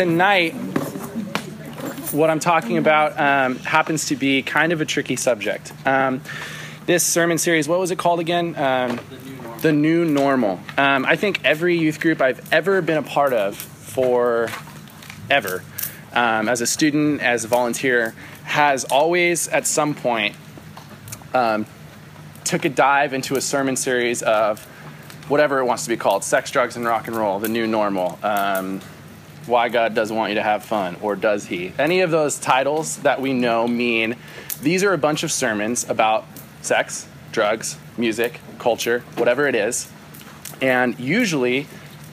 tonight, what I'm talking about um, happens to be kind of a tricky subject. Um, this sermon series, what was it called again? Um, the New Normal. Um, I think every youth group I've ever been a part of for ever, um, as a student, as a volunteer, has always at some point um, took a dive into a sermon series of whatever it wants to be called sex, drugs, and rock and roll, the new normal. Um, why God doesn't want you to have fun, or does He? Any of those titles that we know mean these are a bunch of sermons about sex, drugs, music, culture, whatever it is. And usually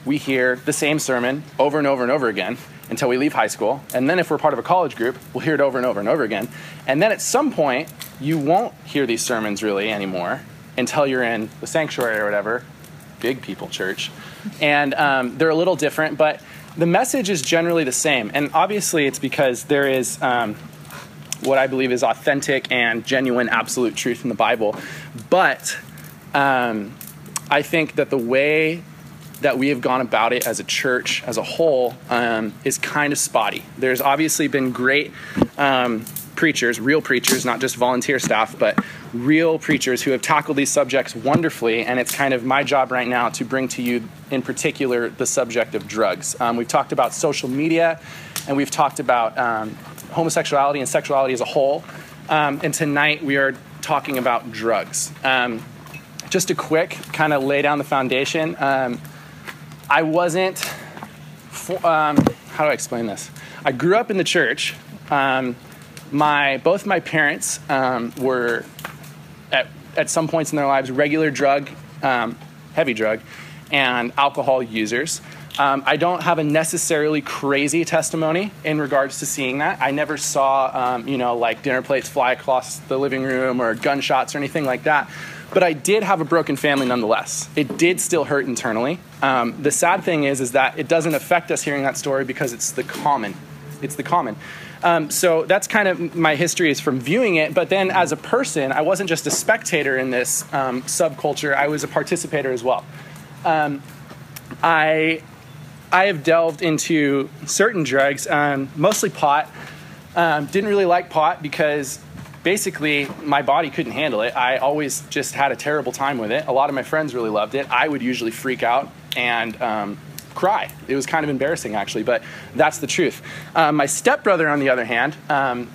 we hear the same sermon over and over and over again until we leave high school. And then if we're part of a college group, we'll hear it over and over and over again. And then at some point, you won't hear these sermons really anymore until you're in the sanctuary or whatever, big people church. And um, they're a little different, but the message is generally the same. And obviously, it's because there is um, what I believe is authentic and genuine absolute truth in the Bible. But um, I think that the way that we have gone about it as a church as a whole um, is kind of spotty. There's obviously been great um, preachers, real preachers, not just volunteer staff, but real preachers who have tackled these subjects wonderfully. And it's kind of my job right now to bring to you, in particular, the subject of drugs. Um, we've talked about social media and we've talked about um, homosexuality and sexuality as a whole. Um, and tonight we are talking about drugs. Um, just a quick kind of lay down the foundation. Um, I wasn't, for, how do I explain this? I grew up in the church. Um, my both my parents um, were at, at some points in their lives regular drug, um, heavy drug, and alcohol users. Um, I don't have a necessarily crazy testimony in regards to seeing that. I never saw, um, you know, like dinner plates fly across the living room or gunshots or anything like that. But I did have a broken family nonetheless. It did still hurt internally. Um, the sad thing is, is that it doesn't affect us hearing that story because it's the common. It's the common. Um, so that's kind of my history is from viewing it. But then as a person, I wasn't just a spectator in this um, subculture, I was a participator as well. Um, I, I have delved into certain drugs, um, mostly pot. Um, didn't really like pot because basically my body couldn't handle it. I always just had a terrible time with it. A lot of my friends really loved it. I would usually freak out and um, cry. It was kind of embarrassing, actually, but that's the truth. Um, my stepbrother, on the other hand, um,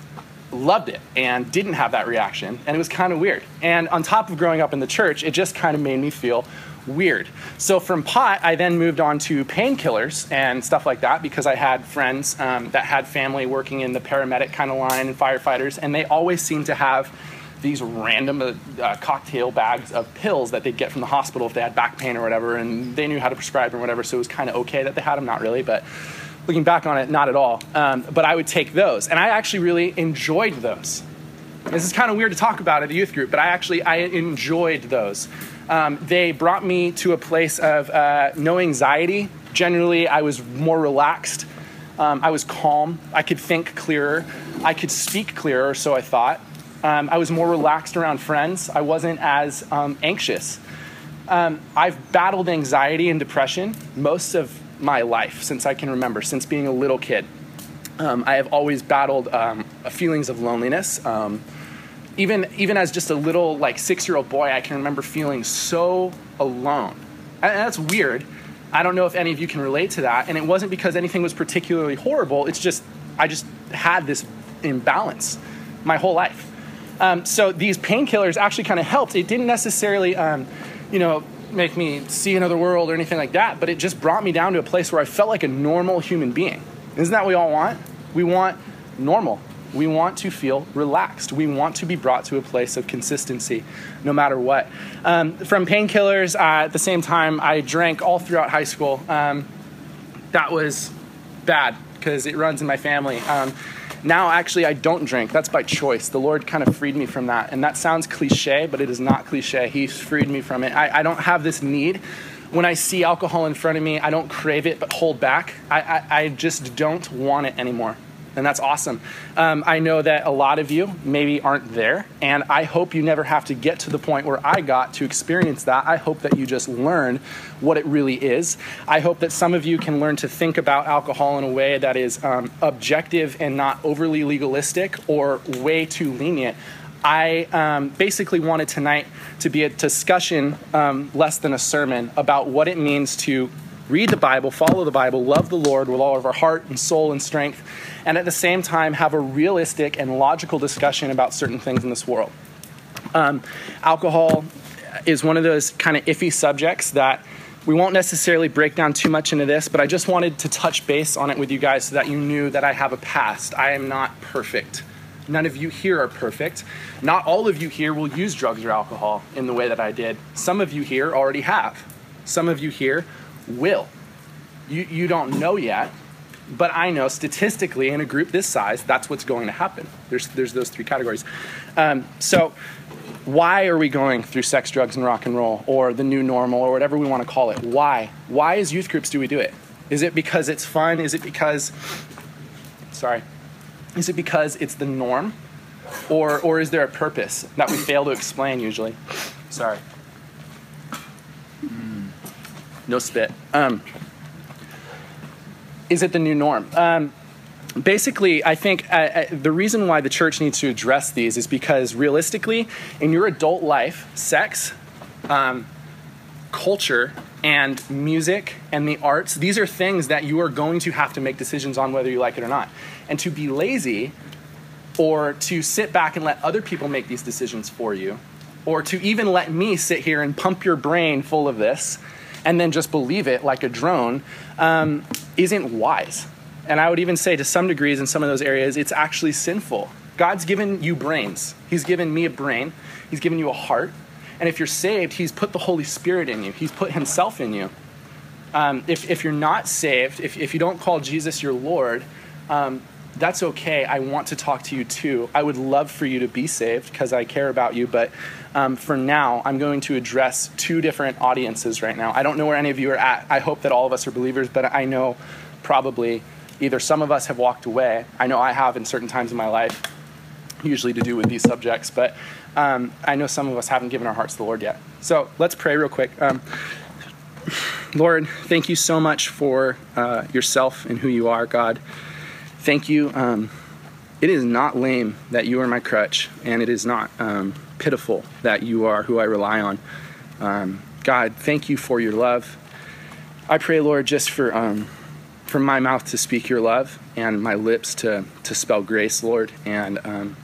loved it and didn't have that reaction, and it was kind of weird. And on top of growing up in the church, it just kind of made me feel weird. So from pot, I then moved on to painkillers and stuff like that because I had friends um, that had family working in the paramedic kind of line and firefighters, and they always seemed to have these random uh, uh, cocktail bags of pills that they'd get from the hospital if they had back pain or whatever, and they knew how to prescribe them or whatever, so it was kind of okay that they had them, not really, but looking back on it, not at all. Um, but I would take those, and I actually really enjoyed those. This is kind of weird to talk about at a youth group, but I actually I enjoyed those. Um, they brought me to a place of uh, no anxiety. Generally, I was more relaxed. Um, I was calm. I could think clearer. I could speak clearer, so I thought. Um, I was more relaxed around friends. I wasn't as um, anxious. Um, I've battled anxiety and depression most of my life since I can remember, since being a little kid. Um, I have always battled um, feelings of loneliness. Um, even, even as just a little, like, six year old boy, I can remember feeling so alone. And that's weird. I don't know if any of you can relate to that. And it wasn't because anything was particularly horrible, it's just, I just had this imbalance my whole life. Um, so these painkillers actually kind of helped. It didn't necessarily, um, you know, make me see another world or anything like that, but it just brought me down to a place where I felt like a normal human being. Isn't that what we all want? We want normal. We want to feel relaxed. We want to be brought to a place of consistency no matter what. Um, from painkillers, uh, at the same time, I drank all throughout high school. Um, that was bad because it runs in my family. Um, now, actually, I don't drink. That's by choice. The Lord kind of freed me from that. And that sounds cliche, but it is not cliche. He's freed me from it. I, I don't have this need. When I see alcohol in front of me, I don't crave it but hold back. I, I, I just don't want it anymore. And that's awesome. Um, I know that a lot of you maybe aren't there, and I hope you never have to get to the point where I got to experience that. I hope that you just learn what it really is. I hope that some of you can learn to think about alcohol in a way that is um, objective and not overly legalistic or way too lenient. I um, basically wanted tonight to be a discussion um, less than a sermon about what it means to read the Bible, follow the Bible, love the Lord with all of our heart and soul and strength, and at the same time have a realistic and logical discussion about certain things in this world. Um, alcohol is one of those kind of iffy subjects that we won't necessarily break down too much into this, but I just wanted to touch base on it with you guys so that you knew that I have a past. I am not perfect. None of you here are perfect. Not all of you here will use drugs or alcohol in the way that I did. Some of you here already have. Some of you here will. You, you don't know yet, but I know statistically in a group this size, that's what's going to happen. There's, there's those three categories. Um, so, why are we going through sex, drugs, and rock and roll, or the new normal, or whatever we want to call it? Why? Why, as youth groups, do we do it? Is it because it's fun? Is it because, sorry, is it because it's the norm? Or, or is there a purpose that we fail to explain usually? Sorry. No spit. Um, is it the new norm? Um, basically, I think uh, uh, the reason why the church needs to address these is because realistically, in your adult life, sex, um, culture, and music and the arts, these are things that you are going to have to make decisions on whether you like it or not. And to be lazy or to sit back and let other people make these decisions for you, or to even let me sit here and pump your brain full of this and then just believe it like a drone um, isn't wise. And I would even say to some degrees in some of those areas, it's actually sinful. God's given you brains. He's given me a brain. He's given you a heart. And if you're saved, He's put the Holy Spirit in you, He's put Himself in you. Um, if, if you're not saved, if, if you don't call Jesus your Lord, um, that's okay. I want to talk to you too. I would love for you to be saved because I care about you. But um, for now, I'm going to address two different audiences right now. I don't know where any of you are at. I hope that all of us are believers, but I know probably either some of us have walked away. I know I have in certain times in my life, usually to do with these subjects, but um, I know some of us haven't given our hearts to the Lord yet. So let's pray real quick. Um, Lord, thank you so much for uh, yourself and who you are, God. Thank you. Um, it is not lame that you are my crutch, and it is not um, pitiful that you are who I rely on. Um, God, thank you for your love. I pray, Lord, just for um, for my mouth to speak your love and my lips to to spell grace, Lord, and um,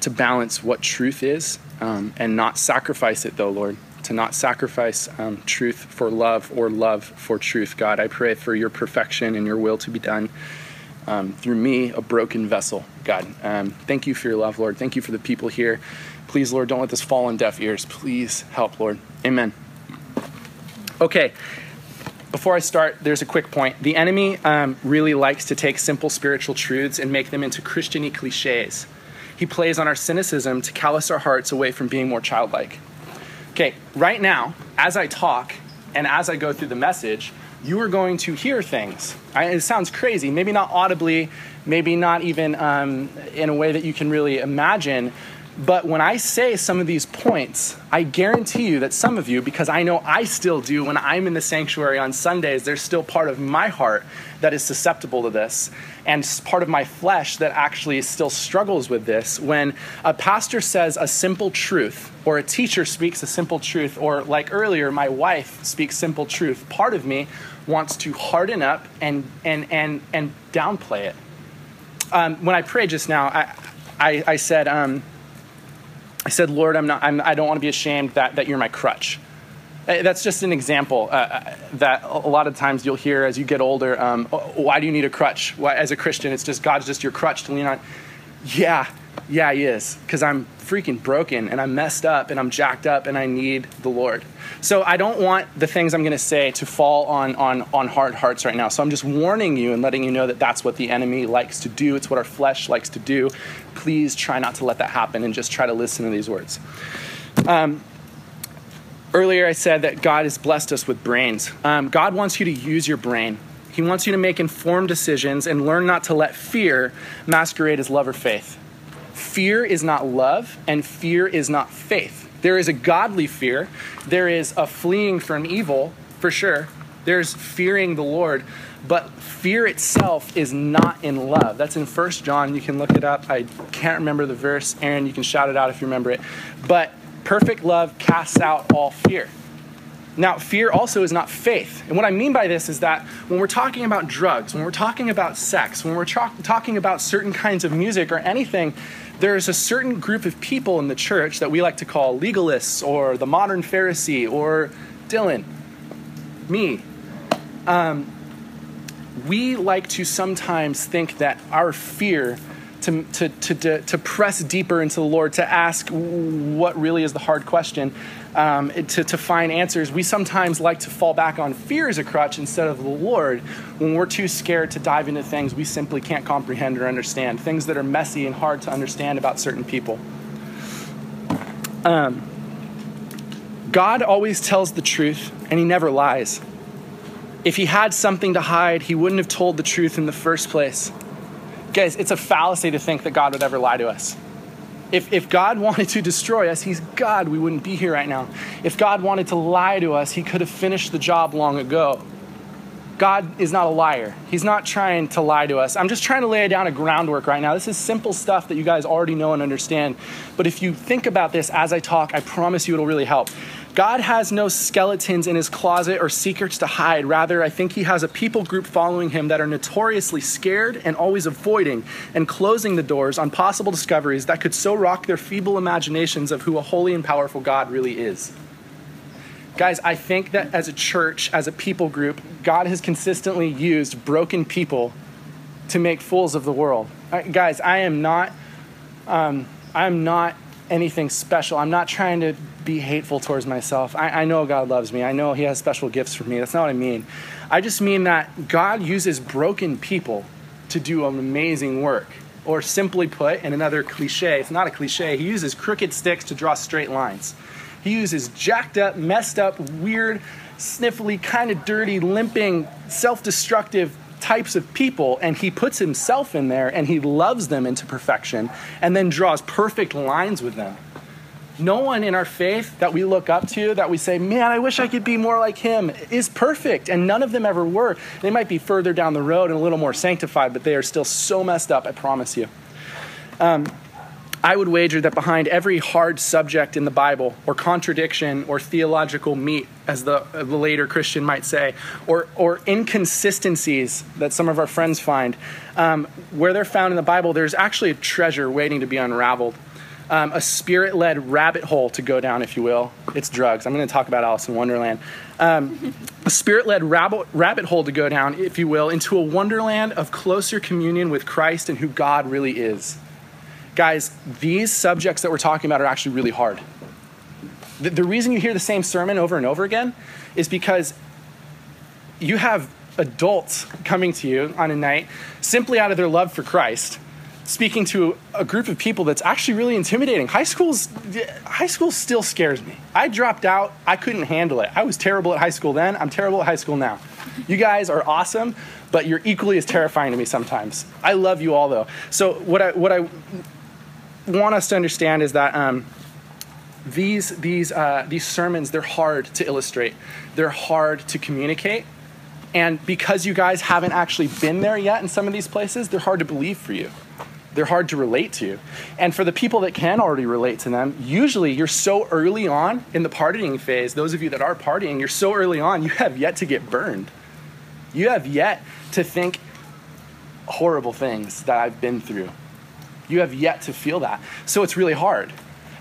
to balance what truth is um, and not sacrifice it, though, Lord. To not sacrifice um, truth for love or love for truth, God. I pray for your perfection and your will to be done um, through me, a broken vessel, God. Um, thank you for your love, Lord. Thank you for the people here. Please, Lord, don't let this fall on deaf ears. Please help, Lord. Amen. Okay, before I start, there's a quick point. The enemy um, really likes to take simple spiritual truths and make them into Christiany cliches. He plays on our cynicism to callous our hearts away from being more childlike. Okay, right now, as I talk and as I go through the message, you are going to hear things. I, it sounds crazy, maybe not audibly, maybe not even um, in a way that you can really imagine, but when I say some of these points, I guarantee you that some of you, because I know I still do when I'm in the sanctuary on Sundays, there's still part of my heart that is susceptible to this, and part of my flesh that actually still struggles with this. When a pastor says a simple truth, or a teacher speaks a simple truth, or like earlier, my wife speaks simple truth, part of me wants to harden up and, and, and, and downplay it. Um, when I prayed just now, I, I, I said, um, I said, Lord, I'm not, I'm, I don't want to be ashamed that, that you're my crutch. Uh, that's just an example uh, uh, that a lot of times you'll hear as you get older. Um, oh, why do you need a crutch? Why, as a Christian, it's just God's just your crutch to lean on. Yeah, yeah, He is, because I'm freaking broken and I'm messed up and I'm jacked up and I need the Lord. So I don't want the things I'm going to say to fall on, on, on hard hearts right now. So I'm just warning you and letting you know that that's what the enemy likes to do. It's what our flesh likes to do. Please try not to let that happen and just try to listen to these words. Um, earlier, I said that God has blessed us with brains. Um, God wants you to use your brain. He wants you to make informed decisions and learn not to let fear masquerade as love or faith. Fear is not love, and fear is not faith. There is a godly fear, there is a fleeing from evil, for sure. There's fearing the Lord, but fear itself is not in love. That's in First John. You can look it up. I can't remember the verse. Aaron, you can shout it out if you remember it. But perfect love casts out all fear. Now, fear also is not faith. And what I mean by this is that when we're talking about drugs, when we're talking about sex, when we're tra- talking about certain kinds of music or anything, there's a certain group of people in the church that we like to call legalists or the modern Pharisee or Dylan, me. Um, we like to sometimes think that our fear to, to, to, to, press deeper into the Lord, to ask what really is the hard question, um, to, to find answers, we sometimes like to fall back on fear as a crutch instead of the Lord when we're too scared to dive into things we simply can't comprehend or understand, things that are messy and hard to understand about certain people. Um, God always tells the truth and he never lies. If he had something to hide, he wouldn't have told the truth in the first place. Guys, it's a fallacy to think that God would ever lie to us. If, if God wanted to destroy us, He's God, we wouldn't be here right now. If God wanted to lie to us, He could have finished the job long ago. God is not a liar. He's not trying to lie to us. I'm just trying to lay down a groundwork right now. This is simple stuff that you guys already know and understand. But if you think about this as I talk, I promise you it'll really help. God has no skeletons in his closet or secrets to hide. Rather, I think he has a people group following him that are notoriously scared and always avoiding and closing the doors on possible discoveries that could so rock their feeble imaginations of who a holy and powerful God really is. Guys, I think that as a church, as a people group, God has consistently used broken people to make fools of the world. guys, I am not, um, I am not anything special. I'm not trying to be hateful towards myself. I, I know God loves me. I know He has special gifts for me. That's not what I mean. I just mean that God uses broken people to do amazing work. Or simply put, in another cliche, it's not a cliche, He uses crooked sticks to draw straight lines. He uses jacked up, messed up, weird, sniffly, kind of dirty, limping, self destructive types of people and he puts himself in there and he loves them into perfection and then draws perfect lines with them. No one in our faith that we look up to, that we say, man, I wish I could be more like him, is perfect. And none of them ever were. They might be further down the road and a little more sanctified, but they are still so messed up, I promise you. Um, I would wager that behind every hard subject in the Bible, or contradiction, or theological meat, as the, the later Christian might say, or, or inconsistencies that some of our friends find, um, where they're found in the Bible, there's actually a treasure waiting to be unraveled. Um, a spirit led rabbit hole to go down, if you will. It's drugs. I'm going to talk about Alice in Wonderland. Um, a spirit led rabbit, rabbit hole to go down, if you will, into a wonderland of closer communion with Christ and who God really is. Guys, these subjects that we're talking about are actually really hard. The, the reason you hear the same sermon over and over again is because you have adults coming to you on a night simply out of their love for Christ, speaking to a group of people that's actually really intimidating. High school's high school still scares me. I dropped out. I couldn't handle it. I was terrible at high school then. I'm terrible at high school now. You guys are awesome, but you're equally as terrifying to me sometimes. I love you all though. So what I what I want us to understand is that um, these, these, uh, these sermons, they're hard to illustrate, they're hard to communicate. And because you guys haven't actually been there yet in some of these places, they're hard to believe for you. They're hard to relate to. And for the people that can already relate to them, usually you're so early on in the partying phase, those of you that are partying, you're so early on, you have yet to get burned. You have yet to think horrible things that I've been through you have yet to feel that. So it's really hard.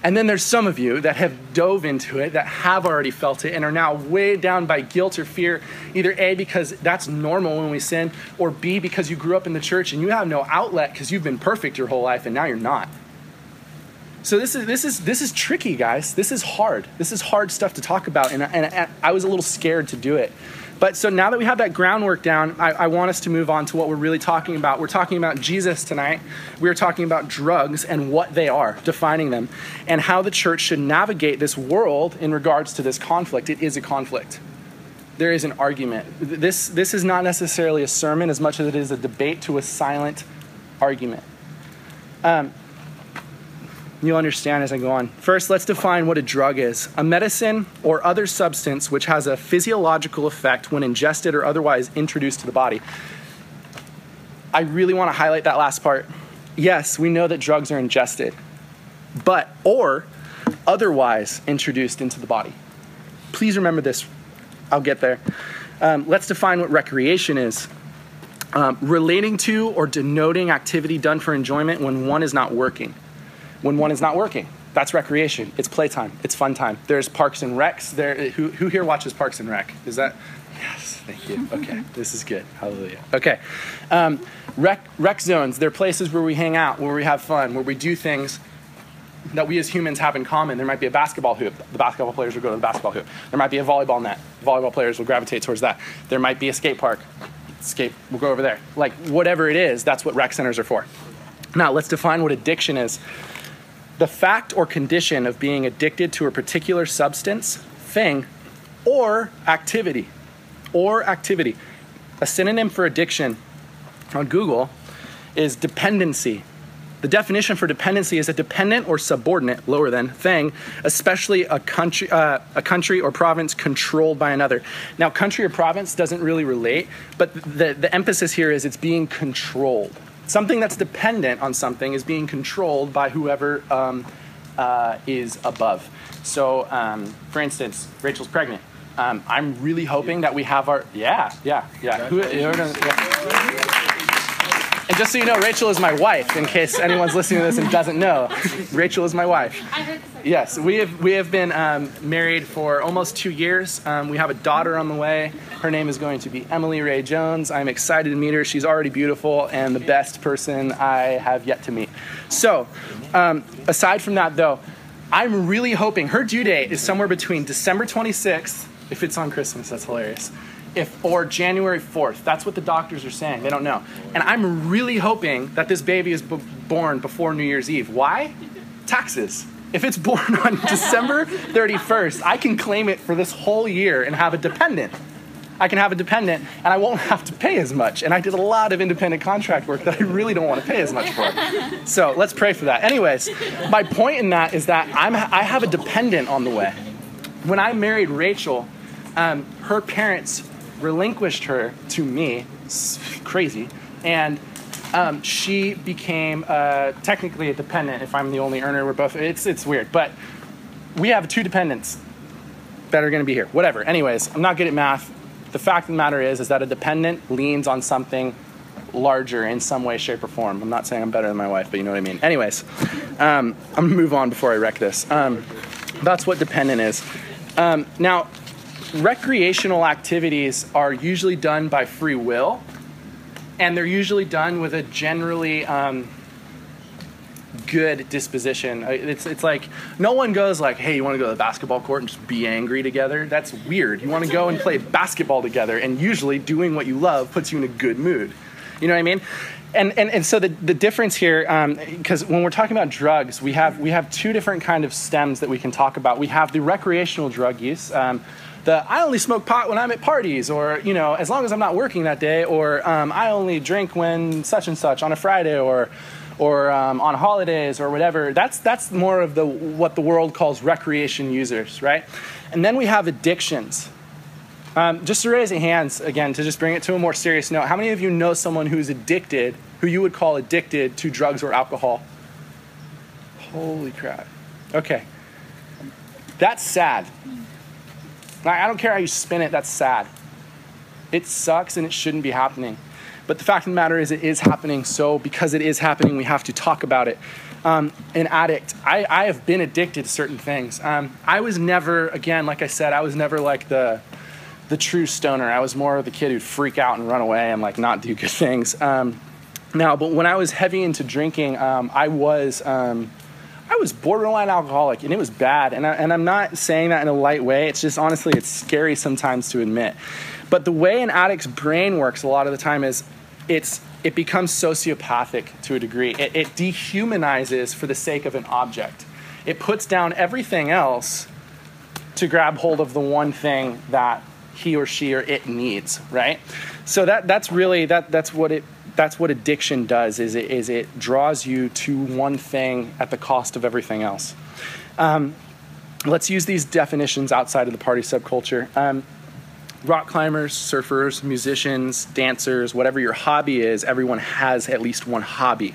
And then there's some of you that have dove into it, that have already felt it, and are now weighed down by guilt or fear, either A, because that's normal when we sin, or B, because you grew up in the church and you have no outlet because you've been perfect your whole life and now you're not. So this is, this, is, this is tricky, guys. This is hard. This is hard stuff to talk about, and, and, and I was a little scared to do it. But so now that we have that groundwork down, I, I, want us to move on to what we're really talking about. We're talking about Jesus tonight. We're talking about drugs and what they are, defining them, and how the church should navigate this world in regards to this conflict. It is a conflict. there is an argument. This, this is not necessarily a sermon as much as it is a debate to a silent argument. Um, you'll understand as I go on. First, let's define what a drug is a medicine or other substance which has a physiological effect when ingested or otherwise introduced to the body. I really want to highlight that last part. Yes, we know that drugs are ingested, but or otherwise introduced into the body. Please remember this. I'll get there. Um, let's define what recreation is. Um, relating to or denoting activity done for enjoyment when one is not working. When one is not working, that's recreation. It's playtime. It's fun time. There's Parks and Recs. There, who, who here watches Parks and Rec? Is that? Yes, thank you. Okay, this is good. Hallelujah. Okay, um, rec, rec zones. They're places where we hang out, where we have fun, where we do things that we as humans have in common. There might be a basketball hoop. The basketball players will go to the basketball hoop. There might be a volleyball net. Volleyball players will gravitate towards that. There might be a skate park. Skate, we'll go over there. Like whatever it is, that's what rec centers are for. Now, let's define what addiction is. The fact or condition of being addicted to a particular substance, thing, or activity. Or activity. A synonym for addiction on Google is dependency. The definition for dependency is a dependent or subordinate, lower than, thing, especially a country, uh, a country or province controlled by another. Now, country or province doesn't really relate, but the, the emphasis here is it's being controlled. Something that's dependent on something is being controlled by whoever um, uh, is above. So, um, for instance, Rachel's pregnant. Um, I'm really hoping that we have our yeah yeah yeah. Who, yeah. And just so you know, Rachel is my wife. In case anyone's listening to this and doesn't know, Rachel is my wife. Yes, we have we have been um, married for almost two years. Um, we have a daughter on the way. Her name is going to be Emily Ray Jones. I'm excited to meet her. She's already beautiful and the best person I have yet to meet. So, um, aside from that, though, I'm really hoping her due date is somewhere between December 26th, if it's on Christmas. That's hilarious if or January 4th. That's what the doctors are saying. They don't know. And I'm really hoping that this baby is b- born before New Year's Eve. Why? Taxes. If it's born on December 31st, I can claim it for this whole year and have a dependent. I can have a dependent and I won't have to pay as much. And I did a lot of independent contract work that I really don't want to pay as much for. So let's pray for that. Anyways, my point in that is that I'm, I have a dependent on the way. When I married Rachel, um, her parents relinquished her to me. Crazy. And um, she became uh, technically a dependent if I'm the only earner. We're both, it's, it's weird. But we have two dependents that are going to be here. Whatever. Anyways, I'm not good at math. The fact of the matter is, is that a dependent leans on something larger in some way, shape, or form. I'm not saying I'm better than my wife, but you know what I mean. Anyways, um, I'm gonna move on before I wreck this. Um, that's what dependent is. Um, now, recreational activities are usually done by free will, and they're usually done with a generally um, good disposition. It's, it's like no one goes like, hey, you want to go to the basketball court and just be angry together? That's weird. You want to go and play basketball together, and usually doing what you love puts you in a good mood. You know what I mean? And, and, and so the, the difference here, because um, when we're talking about drugs, we have, we have two different kind of stems that we can talk about. We have the recreational drug use, um, the I only smoke pot when I'm at parties, or you know, as long as I'm not working that day, or um, I only drink when such and such on a Friday, or or um, on holidays, or whatever. That's that's more of the what the world calls recreation users, right? And then we have addictions. Um, just to raise hands again to just bring it to a more serious note. How many of you know someone who's addicted, who you would call addicted to drugs or alcohol? Holy crap. Okay. That's sad. I don't care how you spin it, that's sad. It sucks and it shouldn't be happening. But the fact of the matter is, it is happening. So, because it is happening, we have to talk about it. Um, an addict, I, I have been addicted to certain things. Um, I was never, again, like I said, I was never like the, the true stoner. I was more of the kid who'd freak out and run away and like not do good things. Um, now, but when I was heavy into drinking, um, I was um, I was borderline alcoholic and it was bad. And, I, and I'm not saying that in a light way. It's just honestly, it's scary sometimes to admit. But the way an addict's brain works a lot of the time is it's, it becomes sociopathic to a degree. It, it dehumanizes for the sake of an object. It puts down everything else to grab hold of the one thing that he or she or it needs, right? So that that's really that that's what it that's what addiction does is it, is it draws you to one thing at the cost of everything else. Um, let's use these definitions outside of the party subculture. Um, rock climbers, surfers, musicians, dancers, whatever your hobby is, everyone has at least one hobby.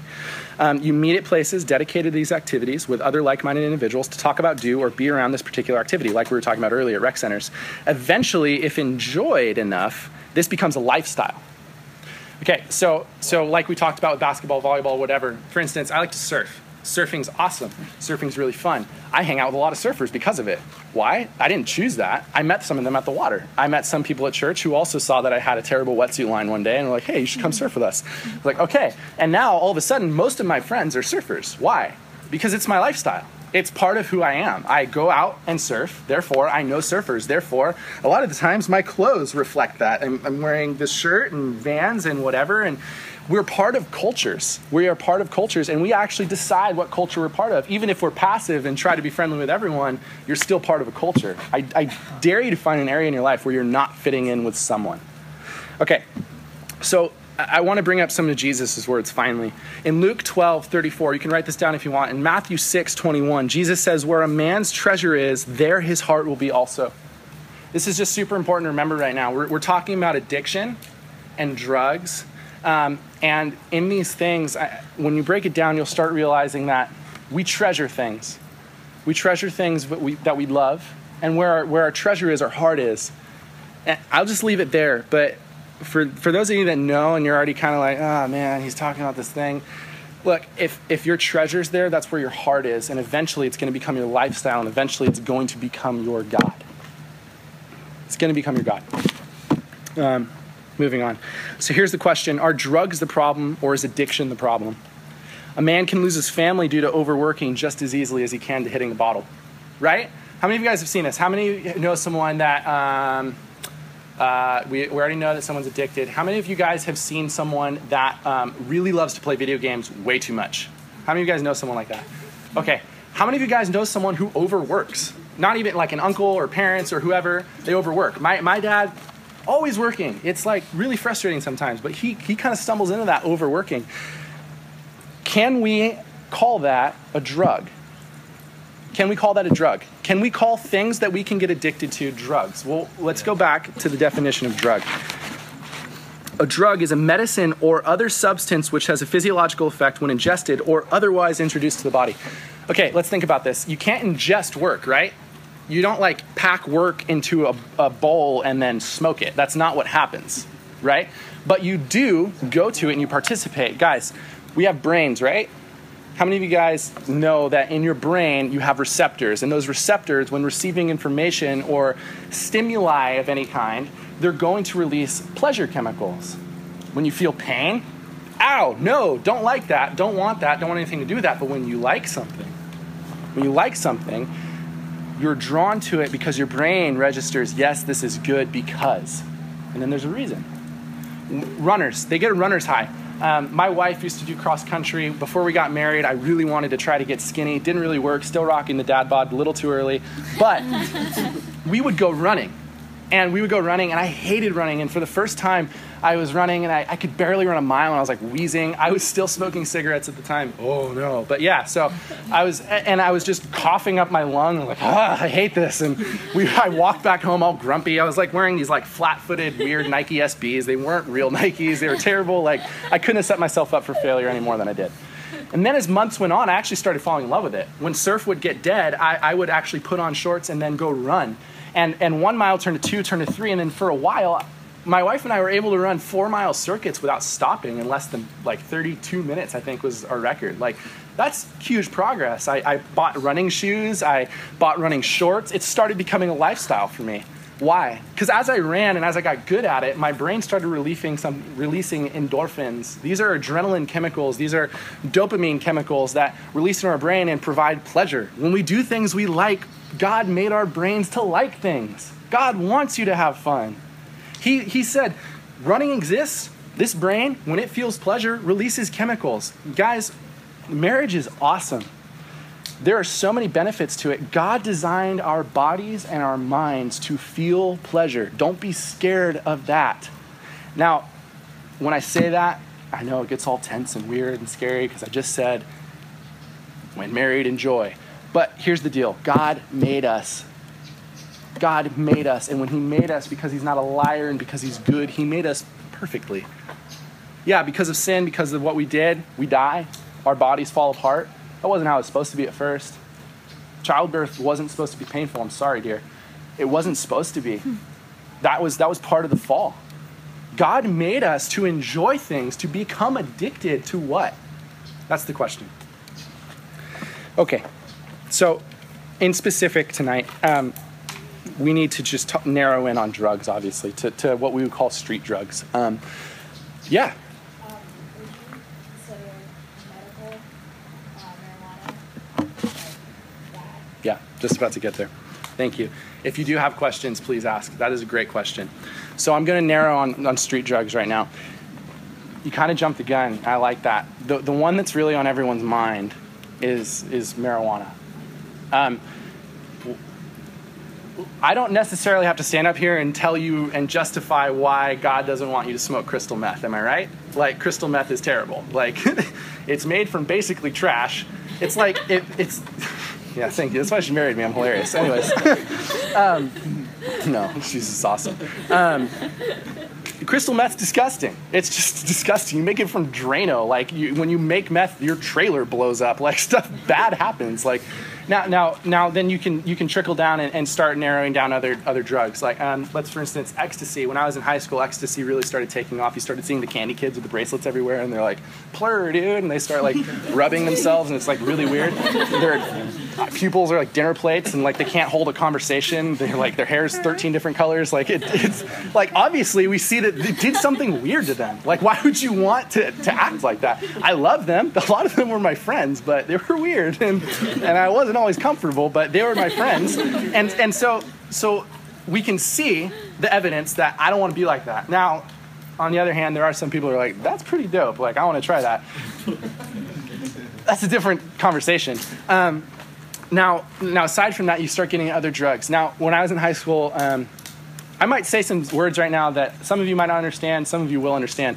Um, you meet at places dedicated to these activities with other like minded individuals to talk about, do, or be around this particular activity, like we were talking about earlier at rec centers. Eventually, if enjoyed enough, this becomes a lifestyle. Okay, so, so like we talked about with basketball, volleyball, whatever, for instance, I like to surf. Surfing's awesome. Surfing's really fun. I hang out with a lot of surfers because of it. Why? I didn't choose that. I met some of them at the water. I met some people at church who also saw that I had a terrible wetsuit line one day and were like, hey, you should come surf with us. I was like, okay. And now all of a sudden, most of my friends are surfers. Why? Because it's my lifestyle. It's part of who I am. I go out and surf, therefore, I know surfers. Therefore, a lot of the times my clothes reflect that. I'm, I'm wearing this shirt and vans and whatever, and we're part of cultures. We are part of cultures, and we actually decide what culture we're part of. Even if we're passive and try to be friendly with everyone, you're still part of a culture. I, I dare you to find an area in your life where you're not fitting in with someone. Okay, so I want to bring up some of Jesus' words finally. In Luke 12, 34, you can write this down if you want. In Matthew 6, 21, Jesus says, Where a man's treasure is, there his heart will be also. This is just super important to remember right now. We're, we're talking about addiction and drugs um, and in these things, I, when you break it down, you'll start realizing that we treasure things. We treasure things that we, that we love, and where our, where our treasure is, our heart is. And I'll just leave it there. But for, for those of you that know and you're already kind of like, oh man, he's talking about this thing. Look, if, if your treasure's there, that's where your heart is. And eventually it's going to become your lifestyle, and eventually it's going to become your God. It's going to become your God. Um, Moving on. So here's the question Are drugs the problem or is addiction the problem? A man can lose his family due to overworking just as easily as he can to hitting the bottle, right? How many of you guys have seen this? How many know someone that, um, uh, we, we already know that someone's addicted. How many of you guys have seen someone that um, really loves to play video games way too much? How many of you guys know someone like that? Okay. How many of you guys know someone who overworks? Not even like an uncle or parents or whoever, they overwork. My, my dad always working. It's like really frustrating sometimes, but he, he kind of stumbles into that overworking. Can we call that a drug? Can we call that a drug? Can we call things that we can get addicted to drugs? Well, let's go back to the definition of drug. A drug is a medicine or other substance which has a physiological effect when ingested or otherwise introduced to the body. Okay, let's think about this. You can't ingest work, right? you don't like pack work into a, a bowl and then smoke it. That's not what happens, right? But you do go to it and you participate. Guys, we have brains, right? How many of you guys know that in your brain you have receptors? And those receptors, when receiving information or stimuli of any kind, they're going to release pleasure chemicals. When you feel pain, ow, no, don't like that, don't want that, don't want anything to do with that. But when you like something, when you like something, you're drawn to it because your brain registers, yes, this is good because. And then there's a reason. Runners, they get a runner's high. Um, my wife used to do cross country. Before we got married, I really wanted to try to get skinny. Didn't really work. Still rocking the dad bod, a little too early. But we would go running. And we would go running, and I hated running. And for the first time, I was running and I, I could barely run a mile and I was like wheezing. I was still smoking cigarettes at the time. Oh no. But yeah, so I was, and I was just coughing up my lung like, ah, I hate this. And we, I walked back home all grumpy. I was like wearing these like flat footed weird Nike SBs. They weren't real Nikes. They were terrible. Like I couldn't have set myself up for failure any more than I did. And then as months went on, I actually started falling in love with it. When surf would get dead, I, I would actually put on shorts and then go run. And, and one mile turned to two, turned to three, and then for a while, my wife and I were able to run four mile circuits without stopping in less than like 32 minutes, I think was our record. Like, that's huge progress. I, I bought running shoes, I bought running shorts. It started becoming a lifestyle for me. Why? Because as I ran and as I got good at it, my brain started releasing some releasing endorphins. These are adrenaline chemicals. These are dopamine chemicals that release in our brain and provide pleasure. When we do things we like, God made our brains to like things. God wants you to have fun. He, he said, running exists. This brain, when it feels pleasure, releases chemicals. Guys, marriage is awesome. there are so many benefits to it. God designed our bodies and our minds to feel pleasure. Don't be scared of that. Now, when I say that, I know it gets all tense and weird and scary because I just said, when married, enjoy. But here's the deal God made us. God made us. And when He made us, because He's not a liar and because He's good, He made us perfectly. Yeah, because of sin, because of what we did, we die. Our bodies fall apart. That wasn't how it was supposed to be at first. Childbirth wasn't supposed to be painful. I'm sorry, dear. It wasn't supposed to be. That was, that was part of the fall. God made us to enjoy things, to become addicted to what? That's the question. Okay, so in specific tonight, um, we need to just t- narrow in on drugs, obviously, to, to what we would call street drugs. Um, yeah, Yeah, just about to get there. Thank you. If you do have questions, please ask. That is a great question. So I'm going to narrow on, on street drugs right now. You kind of jumped the gun. I like that. The, the one that's really on everyone's mind is, is marijuana. Um, I don't necessarily have to stand up here and tell you and justify why God doesn't want you to smoke crystal meth. Am I right? Like, crystal meth is terrible. Like, it's made from basically trash. It's like, it, it's. Yeah, thank you. That's why she married me. I'm hilarious. Anyways, um, no, she's just awesome. Um, crystal meth's disgusting. It's just disgusting. You make it from Drano. Like you, when you make meth, your trailer blows up. Like stuff bad happens. Like now, now, now, then you can you can trickle down and, and start narrowing down other other drugs. Like um, let's for instance, ecstasy. When I was in high school, ecstasy really started taking off. You started seeing the candy kids with the bracelets everywhere, and they're like, "Plur, dude," and they start like rubbing themselves, and it's like really weird. Their pupils are like dinner plates, and like they can't hold a conversation. They're like their hair's 13 different colors. Like it, it's like obviously we see that it did something weird to them. Like why would you want to, to act like that? I love them. A lot of them were my friends, but they were weird, and and I wasn't always comfortable, but they were my friends. And, and so, so we can see the evidence that I don't want to be like that. Now, on the other hand, there are some people who are like, that's pretty dope. Like, I want to try that. that's a different conversation. Um, now, now, aside from that, you start getting other drugs. Now, when I was in high school, um, I might say some words right now that some of you might not understand, some of you will understand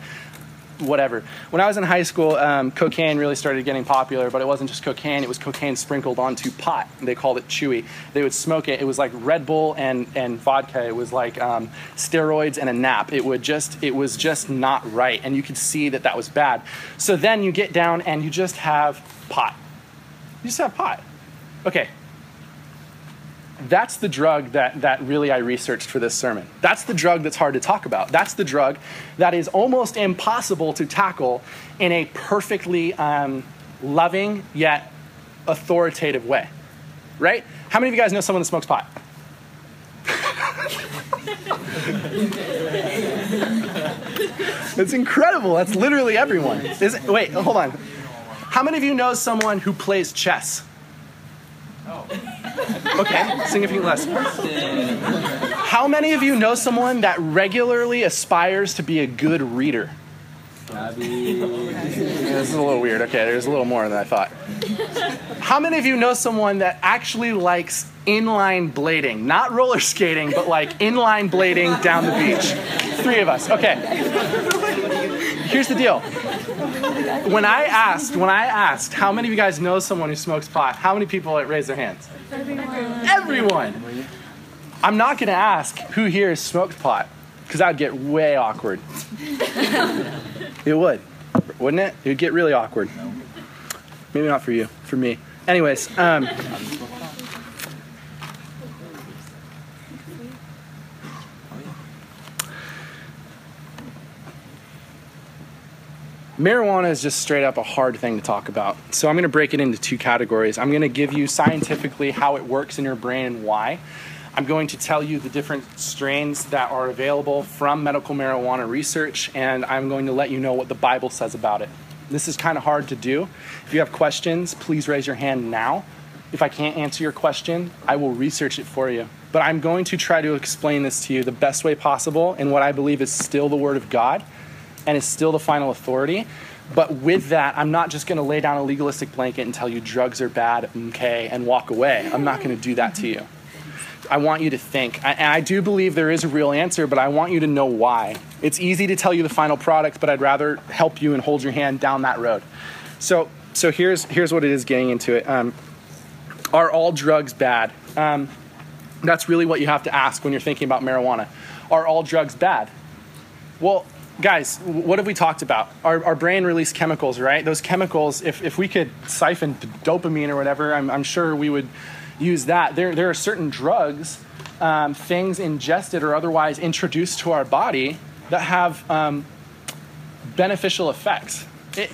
whatever. When I was in high school, um, cocaine really started getting popular, but it wasn't just cocaine, it was cocaine sprinkled onto pot. They called it chewy. They would smoke it. It was like Red Bull and, and vodka. It was like um, steroids and a nap. It would just, it was just not right. And you could see that that was bad. So then you get down and you just have pot. You just have pot. Okay, that's the drug that, that really I researched for this sermon. That's the drug that's hard to talk about. That's the drug that is almost impossible to tackle in a perfectly um, loving yet authoritative way. Right? How many of you guys know someone that smokes pot? it's incredible. That's literally everyone. It, wait, hold on. How many of you know someone who plays chess? Okay, significantly less. How many of you know someone that regularly aspires to be a good reader? This is a little weird. Okay, there's a little more than I thought. How many of you know someone that actually likes inline blading? Not roller skating, but like inline blading down the beach. Three of us. Okay. Here's the deal. When I asked, when I asked, how many of you guys know someone who smokes pot? How many people raised their hands? Everyone. Everyone. I'm not going to ask who here has smoked pot because that would get way awkward. It would, wouldn't it? It would get really awkward. Maybe not for you, for me. Anyways, um, marijuana is just straight up a hard thing to talk about. So I'm going to break it into two categories. I'm going to give you scientifically how it works in your brain and why. I'm going to tell you the different strains that are available from medical marijuana research, and I'm going to let you know what the Bible says about it. This is kind of hard to do. If you have questions, please raise your hand now. If I can't answer your question, I will research it for you. But I'm going to try to explain this to you the best way possible in what I believe is still the Word of God and is still the final authority. But with that, I'm not just going to lay down a legalistic blanket and tell you drugs are bad, okay, and walk away. I'm not going to do that to you. I want you to think. I, and I do believe there is a real answer, but I want you to know why. It's easy to tell you the final product, but I'd rather help you and hold your hand down that road. So, so here's, here's what it is getting into it. Um, are all drugs bad? Um, that's really what you have to ask when you're thinking about marijuana. Are all drugs bad? Well, guys, what have we talked about? Our, our brain release chemicals, right? Those chemicals, if, if we could siphon dopamine or whatever, I'm, I'm sure we would use that. There, there are certain drugs, um, things ingested or otherwise introduced to our body that have um, beneficial effects. It,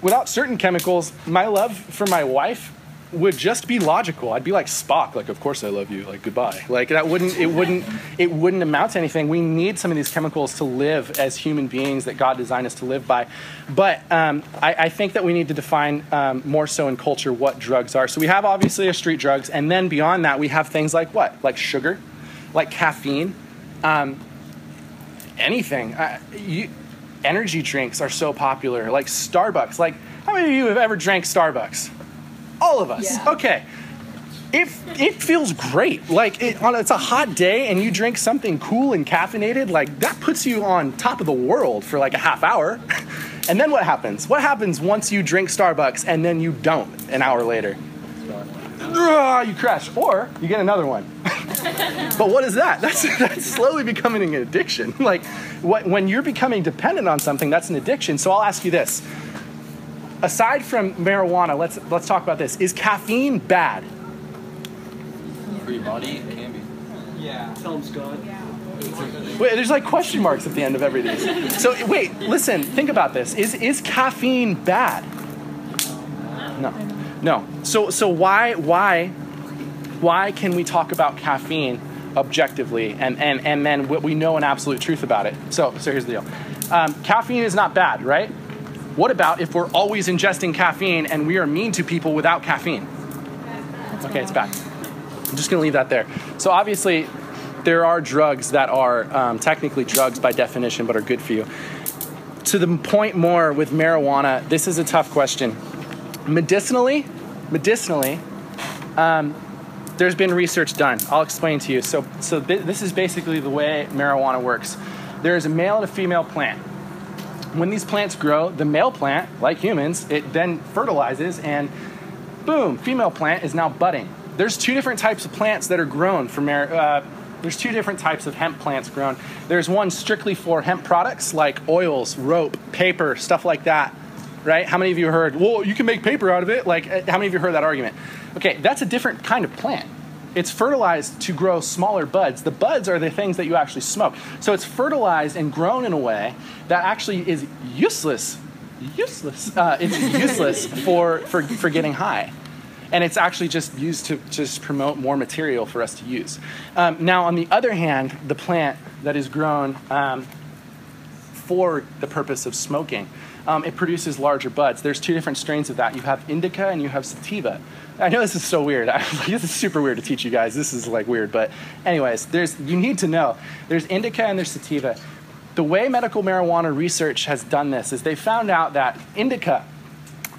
without certain chemicals, my love for my wife would just be logical. I'd be like Spock, like of course I love you, like goodbye. Like that wouldn't it wouldn't it wouldn't amount to anything. We need some of these chemicals to live as human beings that God designed us to live by. But um, I, I, think that we need to define um, more so in culture what drugs are. So we have obviously our street drugs, and then beyond that we have things like what, like sugar, like caffeine, um, anything. Uh, you, energy drinks are so popular, like Starbucks. Like how many of you have ever drank Starbucks? All of us. Yeah. Okay. It, it feels great. Like it, on, it's a hot day and you drink something cool and caffeinated, like that puts you on top of the world for like a half hour. And then what happens? What happens once you drink Starbucks and then you don't an hour later? you crash, or you get another one. but what is that? That's, that's slowly becoming an addiction. Like what, when you're becoming dependent on something, that's an addiction. So I'll ask you this aside from marijuana, let's let's talk about this. Is caffeine bad? For your body, it can be. Yeah. Tell him Scott. Wait, there's like question marks at the end of every these. So wait, listen, think about this. Is is caffeine bad? No. No. So so why why why can we talk about caffeine objectively and and and then what we know an absolute truth about it? So so here's the deal. Um, caffeine is not bad, right? What about if we're always ingesting caffeine and we are mean to people without caffeine? Okay, it's back. I'm just gonna leave that there. So obviously, there are drugs that are um, technically drugs by definition, but are good for you. To the point more with marijuana, this is a tough question. Medicinally, medicinally, um, there's been research done. I'll explain to you. So, so th- this is basically the way marijuana works. There is a male and a female plant when these plants grow, the male plant, like humans, it then fertilizes and boom, female plant is now budding. There's two different types of plants that are grown from uh, there's two different types of hemp plants grown. There's one strictly for hemp products like oils, rope, paper, stuff like that. Right? How many of you heard, well, you can make paper out of it? Like, uh, how many of you heard that argument? Okay, that's a different kind of plant it's fertilized to grow smaller buds. The buds are the things that you actually smoke. So it's fertilized and grown in a way that actually is useless. Useless. Uh, it's useless for, for, for getting high. And it's actually just used to just promote more material for us to use. Um, now, on the other hand, the plant that is grown um, for the purpose of smoking, um, it produces larger buds. There's two different strains of that. You have indica and you have sativa. I know this is so weird. this is super weird to teach you guys. This is like weird, but anyways, there's you need to know. There's indica and there's sativa. The way medical marijuana research has done this is they found out that indica,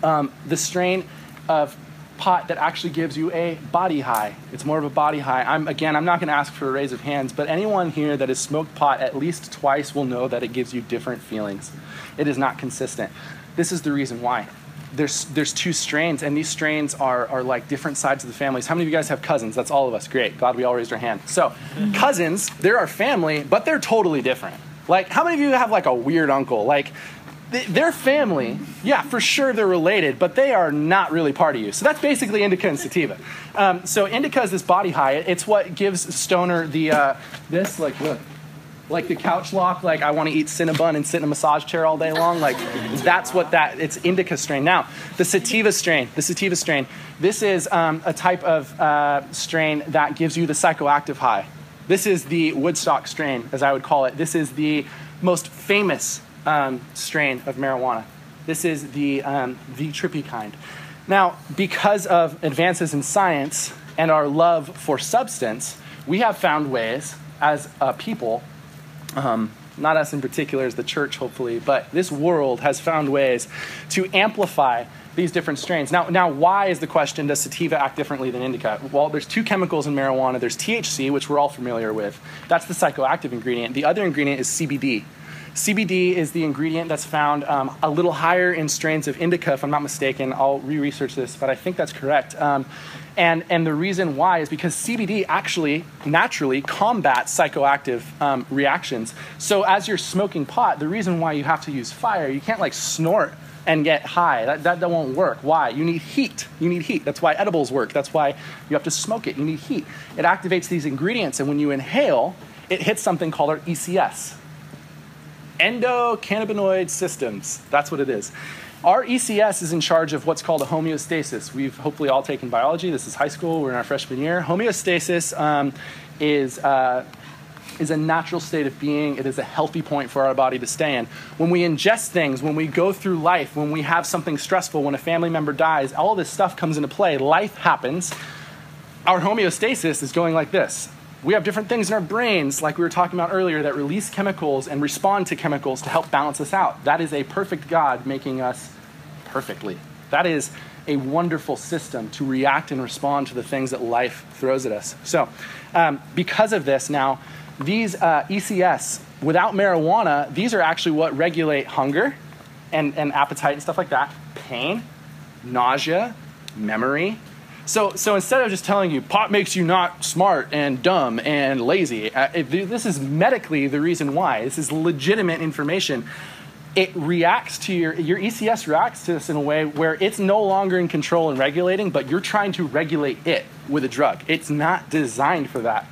um, the strain of pot that actually gives you a body high. It's more of a body high. I'm again, I'm not going to ask for a raise of hands, but anyone here that has smoked pot at least twice will know that it gives you different feelings. It is not consistent. This is the reason why there's there's two strains, and these strains are are like different sides of the families. How many of you guys have cousins? That's all of us. Great. Glad we all raised our hand. So, cousins, they're our family, but they're totally different. Like, how many of you have like a weird uncle? Like, their family, yeah, for sure they're related, but they are not really part of you. So that's basically indica and sativa. Um, so indica is this body high. It's what gives stoner the uh, this like look like the couch lock, like I want to eat Cinnabon and sit in a massage chair all day long. Like that's what that, it's indica strain. Now, the sativa strain, the sativa strain, this is um, a type of uh, strain that gives you the psychoactive high. This is the Woodstock strain, as I would call it. This is the most famous um, strain of marijuana. This is the, um, the trippy kind. Now, because of advances in science and our love for substance, we have found ways as a people um, not us in particular as the church, hopefully, but this world has found ways to amplify these different strains. Now, now, why is the question? Does sativa act differently than indica? Well, there's two chemicals in marijuana. There's THC, which we're all familiar with. That's the psychoactive ingredient. The other ingredient is CBD. CBD is the ingredient that's found um, a little higher in strains of indica, if I'm not mistaken. I'll re-research this, but I think that's correct. Um, and, and the reason why is because CBD actually naturally combats psychoactive um, reactions. So as you're smoking pot, the reason why you have to use fire, you can't like snort and get high. That, that, that won't work. Why? You need heat. You need heat. That's why edibles work. That's why you have to smoke it. You need heat. It activates these ingredients, and when you inhale, it hits something called our ECS endocannabinoid systems. That's what it is. Our ECS is in charge of what's called a homeostasis. We've hopefully all taken biology. This is high school. We're in our freshman year. Homeostasis um, is uh, is a natural state of being. It is a healthy point for our body to stay in. When we ingest things, when we go through life, when we have something stressful, when a family member dies, all this stuff comes into play. Life happens. Our homeostasis is going like this. We have different things in our brains, like we were talking about earlier, that release chemicals and respond to chemicals to help balance us out. That is a perfect God making us perfectly. That is a wonderful system to react and respond to the things that life throws at us. So, um, because of this, now, these uh, ECS, without marijuana, these are actually what regulate hunger and, and appetite and stuff like that, pain, nausea, memory, so, so instead of just telling you pot makes you not smart and dumb and lazy, uh, this is medically the reason why. This is legitimate information. It reacts to your, your ECS reacts to this in a way where it's no longer in control and regulating, but you're trying to regulate it with a drug. It's not designed for that.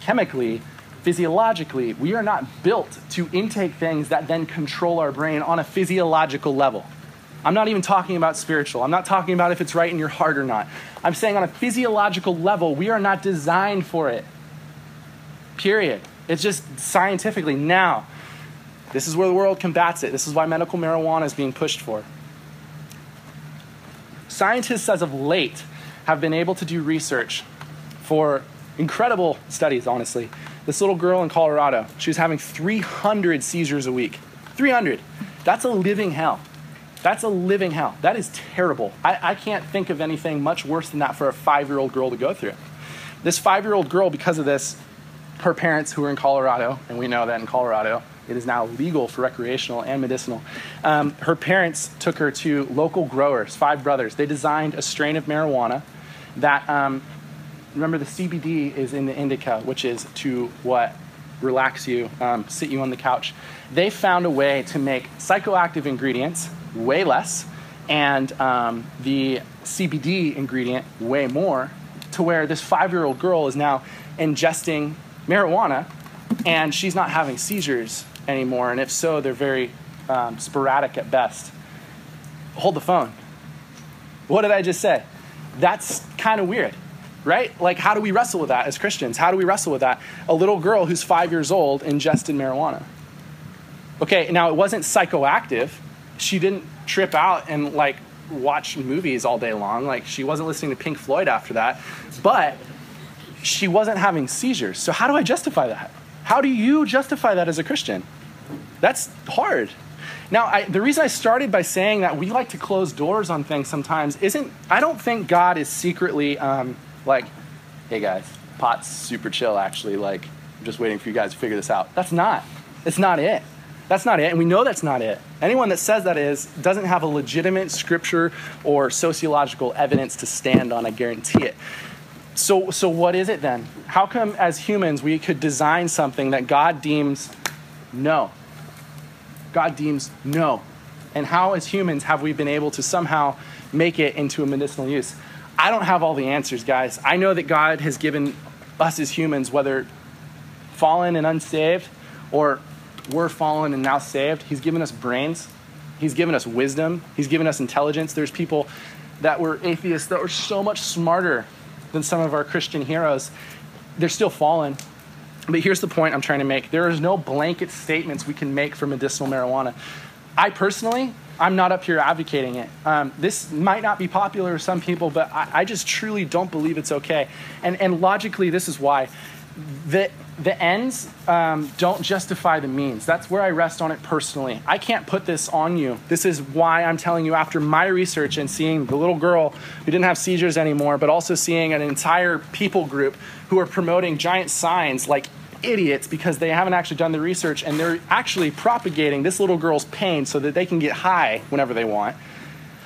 Chemically, physiologically, we are not built to intake things that then control our brain on a physiological level. I'm not even talking about spiritual. I'm not talking about if it's right in your heart or not. I'm saying on a physiological level, we are not designed for it. Period. It's just scientifically. Now, this is where the world combats it. This is why medical marijuana is being pushed for. Scientists, as of late, have been able to do research for incredible studies, honestly. This little girl in Colorado, she was having 300 seizures a week. 300. That's a living hell. That's a living hell. That is terrible. I, I can't think of anything much worse than that for a five year old girl to go through. This five year old girl, because of this, her parents, who are in Colorado, and we know that in Colorado, it is now legal for recreational and medicinal. Um, her parents took her to local growers, five brothers. They designed a strain of marijuana that, um, remember, the CBD is in the indica, which is to what? Relax you, um, sit you on the couch. They found a way to make psychoactive ingredients way less, and um, the CBD ingredient way more, to where this five year old girl is now ingesting marijuana and she's not having seizures anymore. And if so, they're very um, sporadic at best. Hold the phone. What did I just say? That's kind of weird, right? Like, how do we wrestle with that as Christians? How do we wrestle with that? A little girl who's five years old ingested marijuana. Okay, now it wasn't psychoactive, she didn't trip out and like watch movies all day long. Like she wasn't listening to Pink Floyd after that, but she wasn't having seizures. So how do I justify that? How do you justify that as a Christian? That's hard. Now, I, the reason I started by saying that we like to close doors on things sometimes isn't, I don't think God is secretly um, like, hey guys, pot's super chill actually, like, I'm just waiting for you guys to figure this out. That's not. It's not it. That's not it, and we know that's not it. Anyone that says that is doesn't have a legitimate scripture or sociological evidence to stand on, I guarantee it. So, so what is it then? How come as humans we could design something that God deems no? God deems no. And how as humans have we been able to somehow make it into a medicinal use? I don't have all the answers, guys. I know that God has given us as humans, whether fallen and unsaved or we're fallen and now saved. He's given us brains. He's given us wisdom. He's given us intelligence. There's people that were atheists that were so much smarter than some of our Christian heroes. They're still fallen. But here's the point I'm trying to make there is no blanket statements we can make for medicinal marijuana. I personally, I'm not up here advocating it. Um, this might not be popular to some people, but I, I just truly don't believe it's okay. And, and logically, this is why. That the ends um, don't justify the means. That's where I rest on it personally. I can't put this on you. This is why I'm telling you after my research and seeing the little girl who didn't have seizures anymore, but also seeing an entire people group who are promoting giant signs like idiots because they haven't actually done the research and they're actually propagating this little girl's pain so that they can get high whenever they want.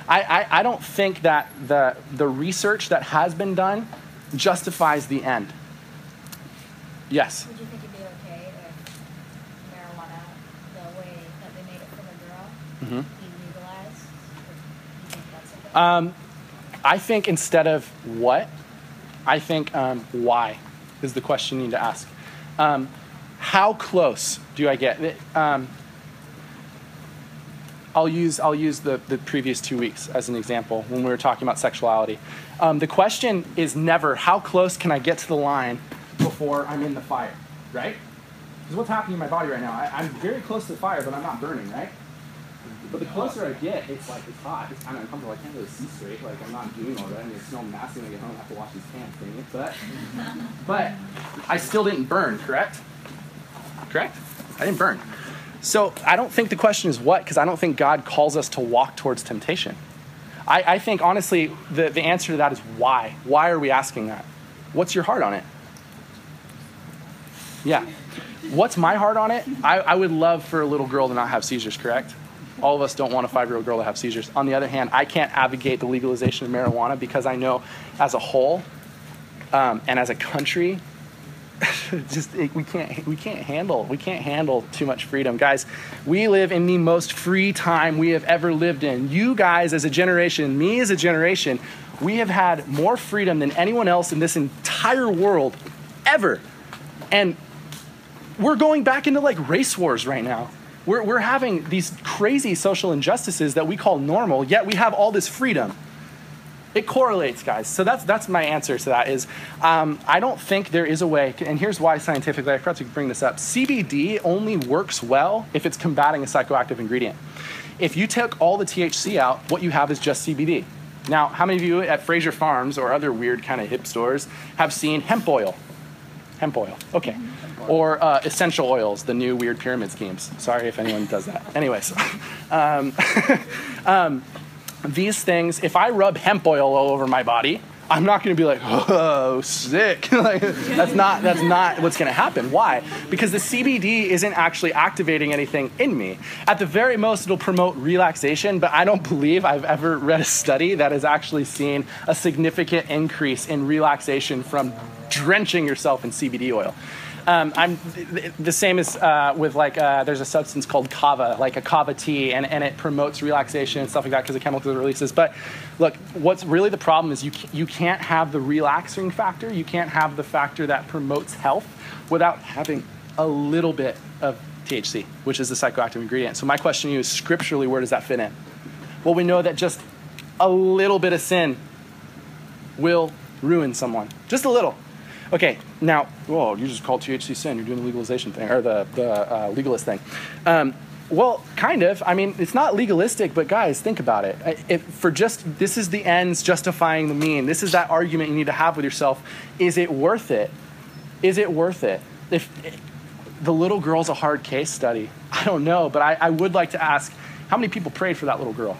I, I, I don't think that the, the research that has been done justifies the end. Yes. Would you think it'd be okay if marijuana, the way that they made it for the girl, Mm-hmm. be legalized? Or do you think okay? Um, I think instead of what, I think um, why is the question you need to ask. Um, how close do I get? Um, I'll use I'll use the, the previous two weeks as an example when we were talking about sexuality. Um, the question is never how close can I get to the line before I'm in the fire, right? Because what's happening in my body right now? I, I'm very close to the fire, but I'm not burning, right? But the closer I get, it's like it's hot. It's kind of uncomfortable. I can't really see straight. Like I'm not doing all that. and I smell nasty when I get home. I have to wash these pants. Dang it! But but I still didn't burn. Correct? Correct? I didn't burn. So I don't think the question is what, because I don't think God calls us to walk towards temptation. I, I think honestly the, the answer to that is why. Why are we asking that? What's your heart on it? Yeah. What's my heart on it? I, I would love for a little girl to not have seizures, correct? All of us don't want a five year old girl to have seizures. On the other hand, I can't advocate the legalization of marijuana because I know as a whole um, and as a country, just it, we can't we can't handle we can't handle too much freedom guys we live in the most free time we have ever lived in you guys as a generation me as a generation we have had more freedom than anyone else in this entire world ever and we're going back into like race wars right now. We're, we're having these crazy social injustices that we call normal, yet we have all this freedom. It correlates, guys. So that's, that's my answer to that is um, I don't think there is a way, and here's why scientifically, I forgot to bring this up. CBD only works well if it's combating a psychoactive ingredient. If you took all the THC out, what you have is just CBD. Now, how many of you at Frazier Farms or other weird kind of hip stores have seen hemp oil? Hemp oil. Okay. Or uh, essential oils, the new weird pyramid schemes. Sorry if anyone does that. Anyways, um, um, these things, if I rub hemp oil all over my body, I'm not going to be like, oh, sick. like, that's not that's not what's going to happen. Why? Because the CBD isn't actually activating anything in me. At the very most, it'll promote relaxation, but I don't believe I've ever read a study that has actually seen a significant increase in relaxation from drenching yourself in CBD oil. Um, I'm the same as uh, with like uh, there's a substance called kava, like a kava tea, and, and it promotes relaxation and stuff like that because of chemical releases. But look, what's really the problem is you you can't have the relaxing factor, you can't have the factor that promotes health without having a little bit of THC, which is the psychoactive ingredient. So my question to you is scripturally, where does that fit in? Well, we know that just a little bit of sin will ruin someone, just a little. Okay, now, whoa, you just called THC sin. You're doing the legalization thing, or the, the uh, legalist thing. Um, well, kind of. I mean, it's not legalistic, but guys, think about it. If for just this is the ends justifying the mean. This is that argument you need to have with yourself. Is it worth it? Is it worth it? If the little girl's a hard case study, I don't know, but I, I would like to ask, how many people prayed for that little girl?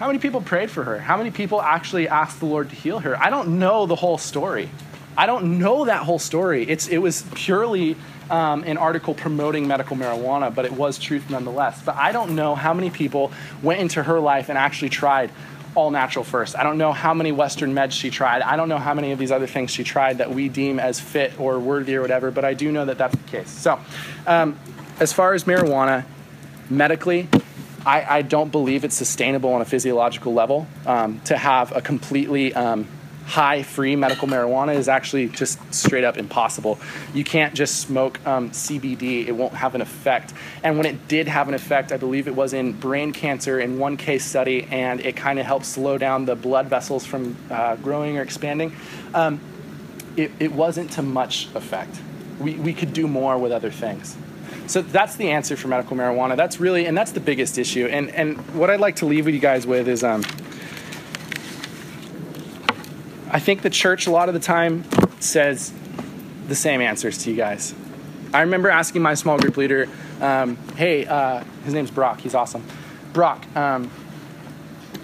How many people prayed for her? How many people actually asked the Lord to heal her? I don't know the whole story. I don't know that whole story. It's, it was purely um, an article promoting medical marijuana, but it was truth nonetheless. But I don't know how many people went into her life and actually tried all natural first. I don't know how many Western meds she tried. I don't know how many of these other things she tried that we deem as fit or worthy or whatever, but I do know that that's the case. So, um, as far as marijuana, medically, I, I, don't believe it's sustainable on a physiological level um, to have a completely um, high free medical marijuana is actually just straight up impossible. You can't just smoke um, CBD, it won't have an effect. And when it did have an effect, I believe it was in brain cancer in one case study, and it kind of helped slow down the blood vessels from uh, growing or expanding. Um, it, it wasn't to much effect. We, we could do more with other things. So that's the answer for medical marijuana. That's really, and that's the biggest issue. And, and what I'd like to leave with you guys with is um, I think the church a lot of the time says the same answers to you guys. I remember asking my small group leader, um, hey, uh, his name's Brock, he's awesome. Brock, um,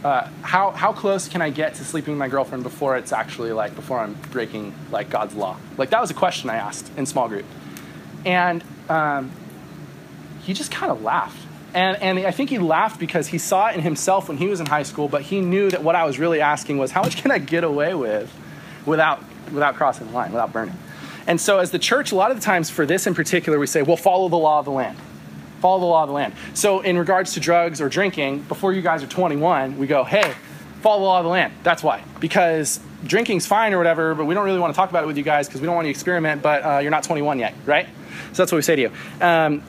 uh, how, how close can I get to sleeping with my girlfriend before it's actually like, before I'm breaking like God's law? Like that was a question I asked in small group. And um, he just kind of laughed. And, and I think he laughed because he saw it in himself when he was in high school, but he knew that what I was really asking was, how much can I get away with without, without crossing the line, without burning? And so, as the church, a lot of the times for this in particular, we say, well, follow the law of the land. Follow the law of the land. So, in regards to drugs or drinking, before you guys are 21, we go, hey, follow the law of the land. That's why. Because drinking's fine or whatever, but we don't really want to talk about it with you guys because we don't want you to experiment, but uh, you're not 21 yet, right? So, that's what we say to you. Um,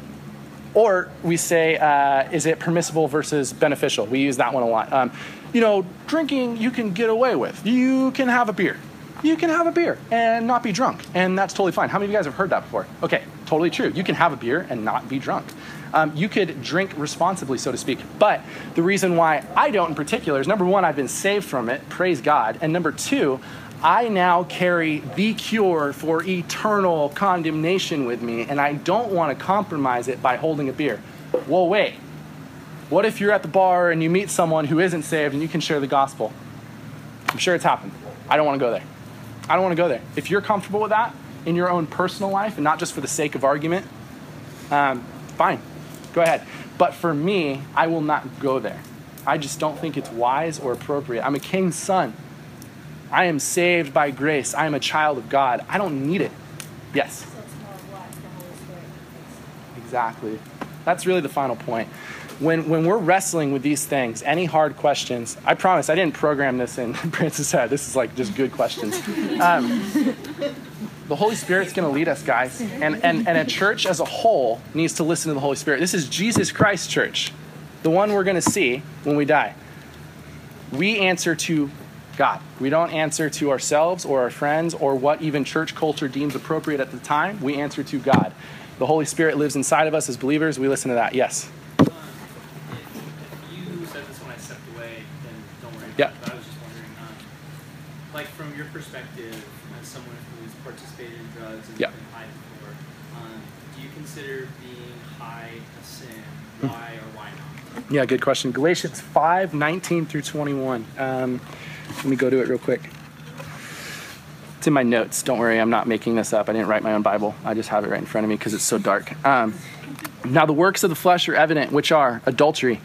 or we say, uh, is it permissible versus beneficial? We use that one a lot. Um, you know, drinking you can get away with. You can have a beer. You can have a beer and not be drunk, and that's totally fine. How many of you guys have heard that before? Okay, totally true. You can have a beer and not be drunk. Um, you could drink responsibly, so to speak. But the reason why I don't in particular is number one, I've been saved from it, praise God. And number two, I now carry the cure for eternal condemnation with me, and I don't want to compromise it by holding a beer. Whoa, wait. What if you're at the bar and you meet someone who isn't saved and you can share the gospel? I'm sure it's happened. I don't want to go there. I don't want to go there. If you're comfortable with that in your own personal life and not just for the sake of argument, um, fine, go ahead. But for me, I will not go there. I just don't think it's wise or appropriate. I'm a king's son. I am saved by grace. I am a child of God. I don't need it. Yes? So it's more of what the Holy Spirit is. Exactly. That's really the final point. When, when we're wrestling with these things, any hard questions, I promise I didn't program this in Prince's head. This is like just good questions. Um, the Holy Spirit's going to lead us, guys. And, and, and a church as a whole needs to listen to the Holy Spirit. This is Jesus Christ Church, the one we're going to see when we die. We answer to God. We don't answer to ourselves or our friends or what even church culture deems appropriate at the time. We answer to God. The Holy Spirit lives inside of us as believers. We listen to that. Yes. Um, if, if you said this when I stepped away, then don't worry. about Yeah. it, But I was just wondering, um, like from your perspective, as someone who's participated in drugs and Yeah. been high before, um, do you consider being high a sin? Why or why not? Yeah, good question. Galatians 5 19 through 21. Um, let me go to it real quick. It's in my notes. Don't worry, I'm not making this up. I didn't write my own Bible. I just have it right in front of me because it's so dark. Um, now, the works of the flesh are evident, which are adultery,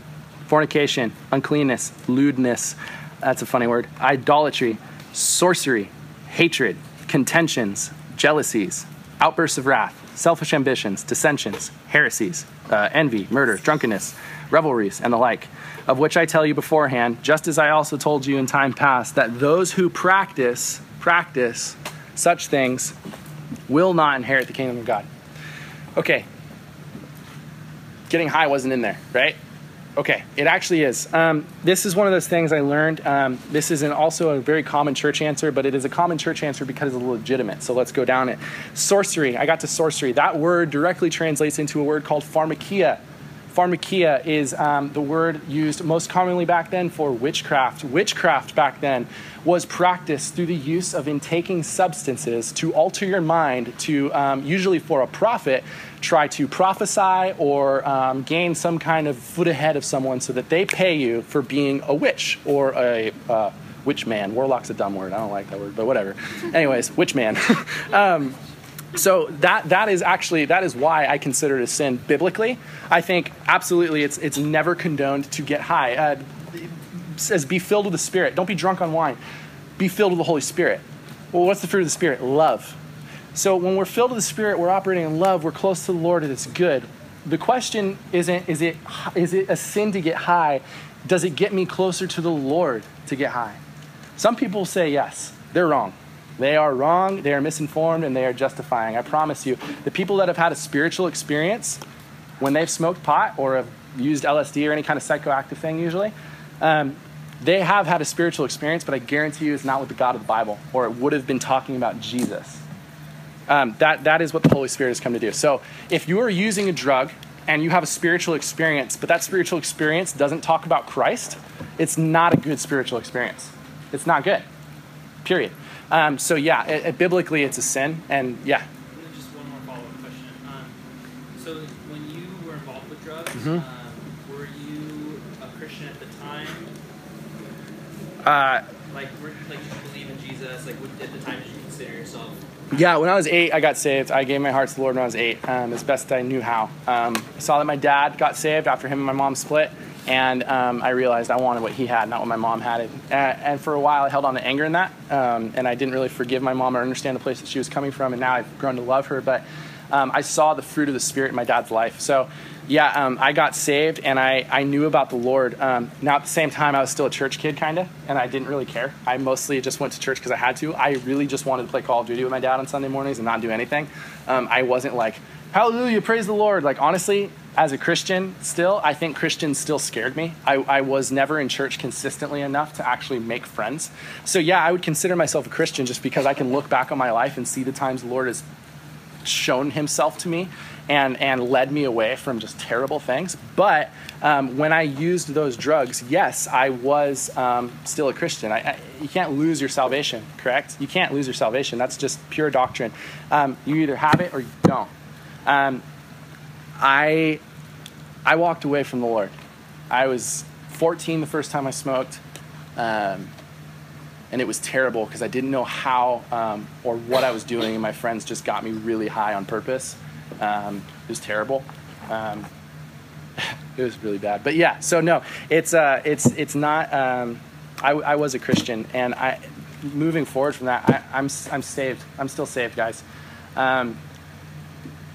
fornication, uncleanness, lewdness. That's a funny word. Idolatry, sorcery, hatred, contentions, jealousies, outbursts of wrath, selfish ambitions, dissensions, heresies, uh, envy, murder, drunkenness, revelries, and the like, of which I tell you beforehand, just as I also told you in time past, that those who practice practice such things will not inherit the kingdom of God. Okay, getting high wasn't in there, right? Okay, it actually is. Um, this is one of those things I learned. Um, this is an, also a very common church answer, but it is a common church answer because it's legitimate. So let's go down it. Sorcery. I got to sorcery. That word directly translates into a word called pharmakeia. Pharmakeia is um, the word used most commonly back then for witchcraft. Witchcraft back then was practiced through the use of intaking substances to alter your mind, to um, usually for a profit, try to prophesy or um, gain some kind of foot ahead of someone so that they pay you for being a witch or a uh, witch man. Warlock's a dumb word. I don't like that word, but whatever. Anyways, witch man. so that that is actually that is why I consider it a sin biblically. I think absolutely it's it's never condoned to get high. Uh, says be filled with the Spirit. Don't be drunk on wine. Be filled with the Holy Spirit. Well, what's the fruit of the Spirit? Love. So when we're filled with the Spirit, we're operating in love. We're close to the Lord, and it's good. The question isn't is it is it a sin to get high? Does it get me closer to the Lord to get high? Some people say yes. They're wrong. They are wrong, they are misinformed, and they are justifying. I promise you, the people that have had a spiritual experience when they've smoked pot or have used LSD or any kind of psychoactive thing, usually, um, they have had a spiritual experience, but I guarantee you it's not with the God of the Bible, or it would have been talking about Jesus. Um, that, that is what the Holy Spirit has come to do. So if you are using a drug and you have a spiritual experience, but that spiritual experience doesn't talk about Christ, it's not a good spiritual experience. It's not good, period. Um, so yeah, it, it, biblically it's a sin, and yeah. And just one more follow-up question. Um, so when you were involved with drugs, mm-hmm. um, were you a Christian at the time? Uh, like, were, like you believe in Jesus? Like, what, at the time did you consider yourself? Yeah, when I was eight, I got saved. I gave my heart to the Lord when I was eight, um, as best I knew how. Um, I saw that my dad got saved after him and my mom split and um, I realized I wanted what he had, not what my mom had. And, and for a while, I held on to anger in that, um, and I didn't really forgive my mom or understand the place that she was coming from, and now I've grown to love her. But um, I saw the fruit of the Spirit in my dad's life. So, yeah, um, I got saved, and I, I knew about the Lord. Um, now, at the same time, I was still a church kid, kind of, and I didn't really care. I mostly just went to church because I had to. I really just wanted to play Call of Duty with my dad on Sunday mornings and not do anything. Um, I wasn't like, hallelujah, praise the Lord. Like, honestly, as a Christian, still, I think Christians still scared me. I, I was never in church consistently enough to actually make friends. So, yeah, I would consider myself a Christian just because I can look back on my life and see the times the Lord has shown himself to me and, and led me away from just terrible things. But um, when I used those drugs, yes, I was um, still a Christian. I, I, you can't lose your salvation, correct? You can't lose your salvation. That's just pure doctrine. Um, you either have it or you don't. Um, I, I walked away from the Lord. I was 14 the first time I smoked. Um, and it was terrible because I didn't know how um, or what I was doing, and my friends just got me really high on purpose. Um, it was terrible. Um, it was really bad, but yeah. So no, it's uh, it's it's not. Um, I, I was a Christian, and I moving forward from that, I, I'm I'm saved. I'm still saved, guys. Um,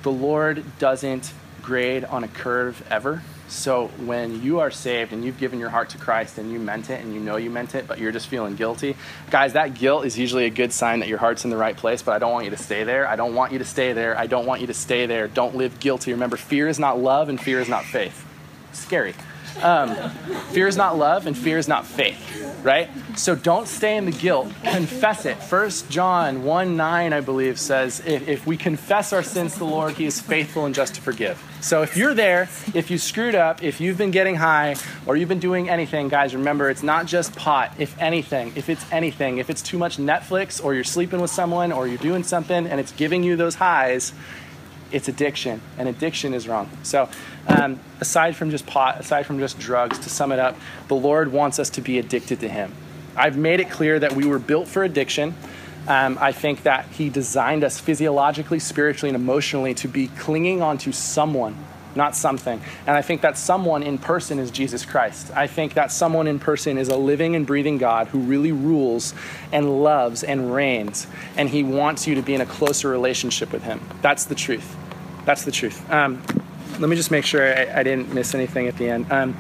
the Lord doesn't grade on a curve ever. So when you are saved and you've given your heart to Christ and you meant it and you know you meant it, but you're just feeling guilty, guys, that guilt is usually a good sign that your heart's in the right place, but I don't want you to stay there. I don't want you to stay there. I don't want you to stay there. Don't live guilty. Remember, fear is not love and fear is not faith. Scary. Um, fear is not love and fear is not faith, right? So don't stay in the guilt. Confess it. First John 1 9, I believe, says, if, if we confess our sins to the Lord, he is faithful and just to forgive. So if you're there, if you screwed up, if you've been getting high, or you've been doing anything, guys, remember it's not just pot. If anything, if it's anything, if it's too much Netflix, or you're sleeping with someone, or you're doing something and it's giving you those highs, it's addiction, and addiction is wrong. So, um, aside from just pot, aside from just drugs, to sum it up, the Lord wants us to be addicted to Him. I've made it clear that we were built for addiction. Um, I think that He designed us physiologically, spiritually, and emotionally to be clinging onto someone, not something. And I think that someone in person is Jesus Christ. I think that someone in person is a living and breathing God who really rules and loves and reigns. And He wants you to be in a closer relationship with Him. That's the truth. That's the truth. Um, let me just make sure I, I, didn't miss anything at the end. Um,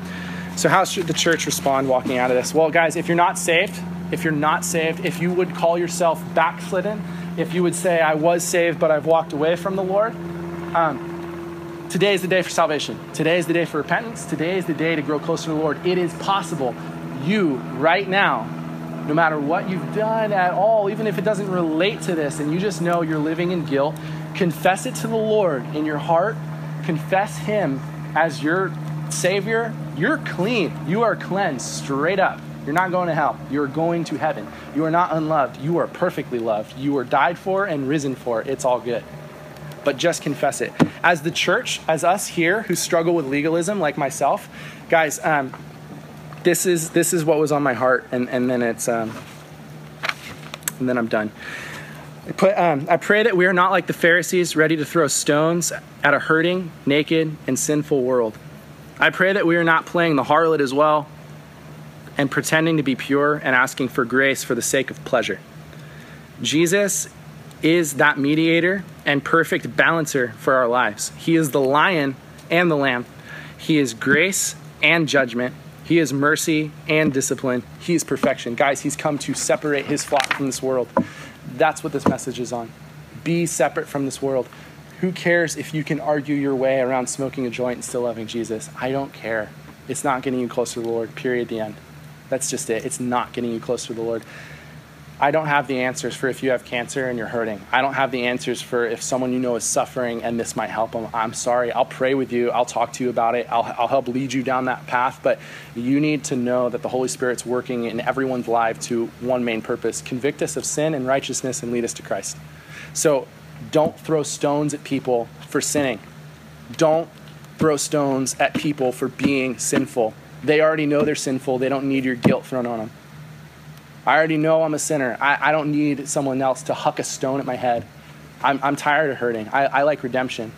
so, how should the church respond walking out of this? Well, guys, if you're not saved, if you're not saved, if you would call yourself backslidden, if you would say, I was saved, but I've walked away from the Lord, um, today is the day for salvation. Today is the day for repentance. Today is the day to grow closer to the Lord. It is possible. You, right now, no matter what you've done at all, even if it doesn't relate to this, and you just know you're living in guilt, confess it to the Lord in your heart. Confess Him as your Savior. You're clean. You are cleansed straight up. You're not going to hell. You are going to heaven. You are not unloved. You are perfectly loved. You were died for and risen for. It's all good. But just confess it. As the church, as us here who struggle with legalism, like myself, guys, um, this is this is what was on my heart, and, and then it's um, and then I'm done. I, put, um, I pray that we are not like the Pharisees, ready to throw stones at a hurting, naked, and sinful world. I pray that we are not playing the harlot as well and pretending to be pure and asking for grace for the sake of pleasure. Jesus is that mediator and perfect balancer for our lives. He is the lion and the lamb. He is grace and judgment. He is mercy and discipline. He is perfection. Guys, he's come to separate his flock from this world. That's what this message is on. Be separate from this world. Who cares if you can argue your way around smoking a joint and still loving Jesus? I don't care. It's not getting you closer to the Lord, period, the end. That's just it. It's not getting you closer to the Lord. I don't have the answers for if you have cancer and you're hurting. I don't have the answers for if someone you know is suffering and this might help them. I'm sorry. I'll pray with you. I'll talk to you about it. I'll, I'll help lead you down that path. But you need to know that the Holy Spirit's working in everyone's life to one main purpose convict us of sin and righteousness and lead us to Christ. So don't throw stones at people for sinning. Don't throw stones at people for being sinful. They already know they're sinful. They don't need your guilt thrown on them. I already know I'm a sinner. I, I don't need someone else to huck a stone at my head. I'm, I'm tired of hurting. I, I like redemption.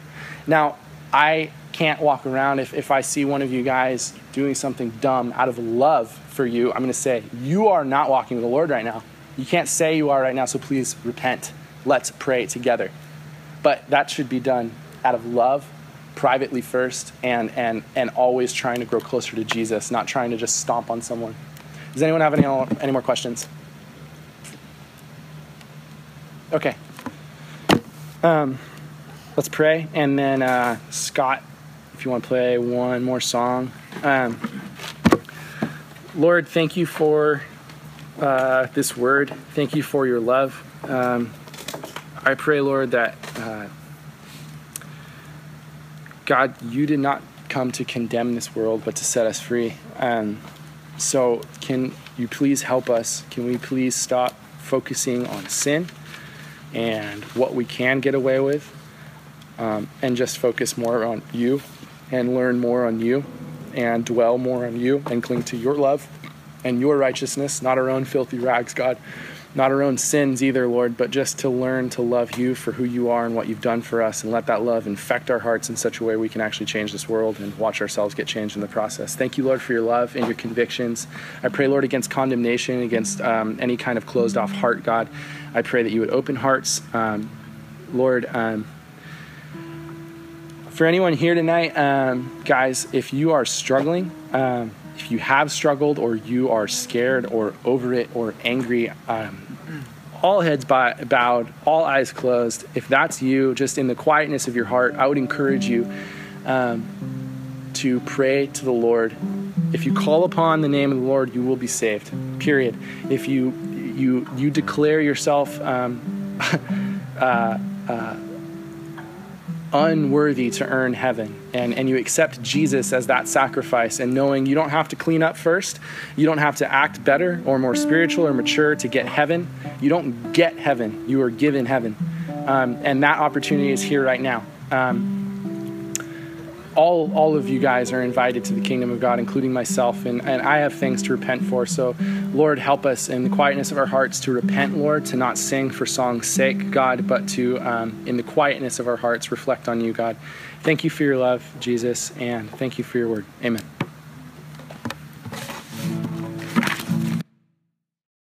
Now, I can't walk around if, if I see one of you guys doing something dumb out of love for you. I'm going to say, You are not walking with the Lord right now. You can't say you are right now, so please repent. Let's pray together. But that should be done out of love, privately first, and, and, and always trying to grow closer to Jesus, not trying to just stomp on someone. Does anyone have any, any more questions? Okay. Um, let's pray, and then uh, Scott, if you want to play one more song. Um, Lord, thank you for uh, this word. Thank you for your love. Um, I pray, Lord, that uh, God, you did not come to condemn this world, but to set us free. Um, so, can you please help us? Can we please stop focusing on sin and what we can get away with um, and just focus more on you and learn more on you and dwell more on you and cling to your love and your righteousness, not our own filthy rags, God, not our own sins either, Lord, but just to learn to love you for who you are and what you've done for us and let that love infect our hearts in such a way we can actually change this world and watch ourselves get changed in the process. Thank you, Lord, for your love and your convictions. I pray, Lord, against condemnation, against um, any kind of closed off heart, God. I pray that you would open hearts. Um, Lord, um, for anyone here tonight, um, guys, if you are struggling, um, if you have struggled or you are scared or over it or angry, um, all heads bowed, all eyes closed. If that's you, just in the quietness of your heart, I would encourage you um, to pray to the Lord. If you call upon the name of the Lord, you will be saved. Period. If you you you declare yourself um, uh, uh, unworthy to earn heaven. And, and you accept Jesus as that sacrifice, and knowing you don't have to clean up first, you don't have to act better or more spiritual or mature to get heaven. You don't get heaven, you are given heaven. Um, and that opportunity is here right now. Um, all, all of you guys are invited to the kingdom of God, including myself, and, and I have things to repent for. So, Lord, help us in the quietness of our hearts to repent, Lord, to not sing for song's sake, God, but to, um, in the quietness of our hearts, reflect on you, God. Thank you for your love, Jesus, and thank you for your word. Amen.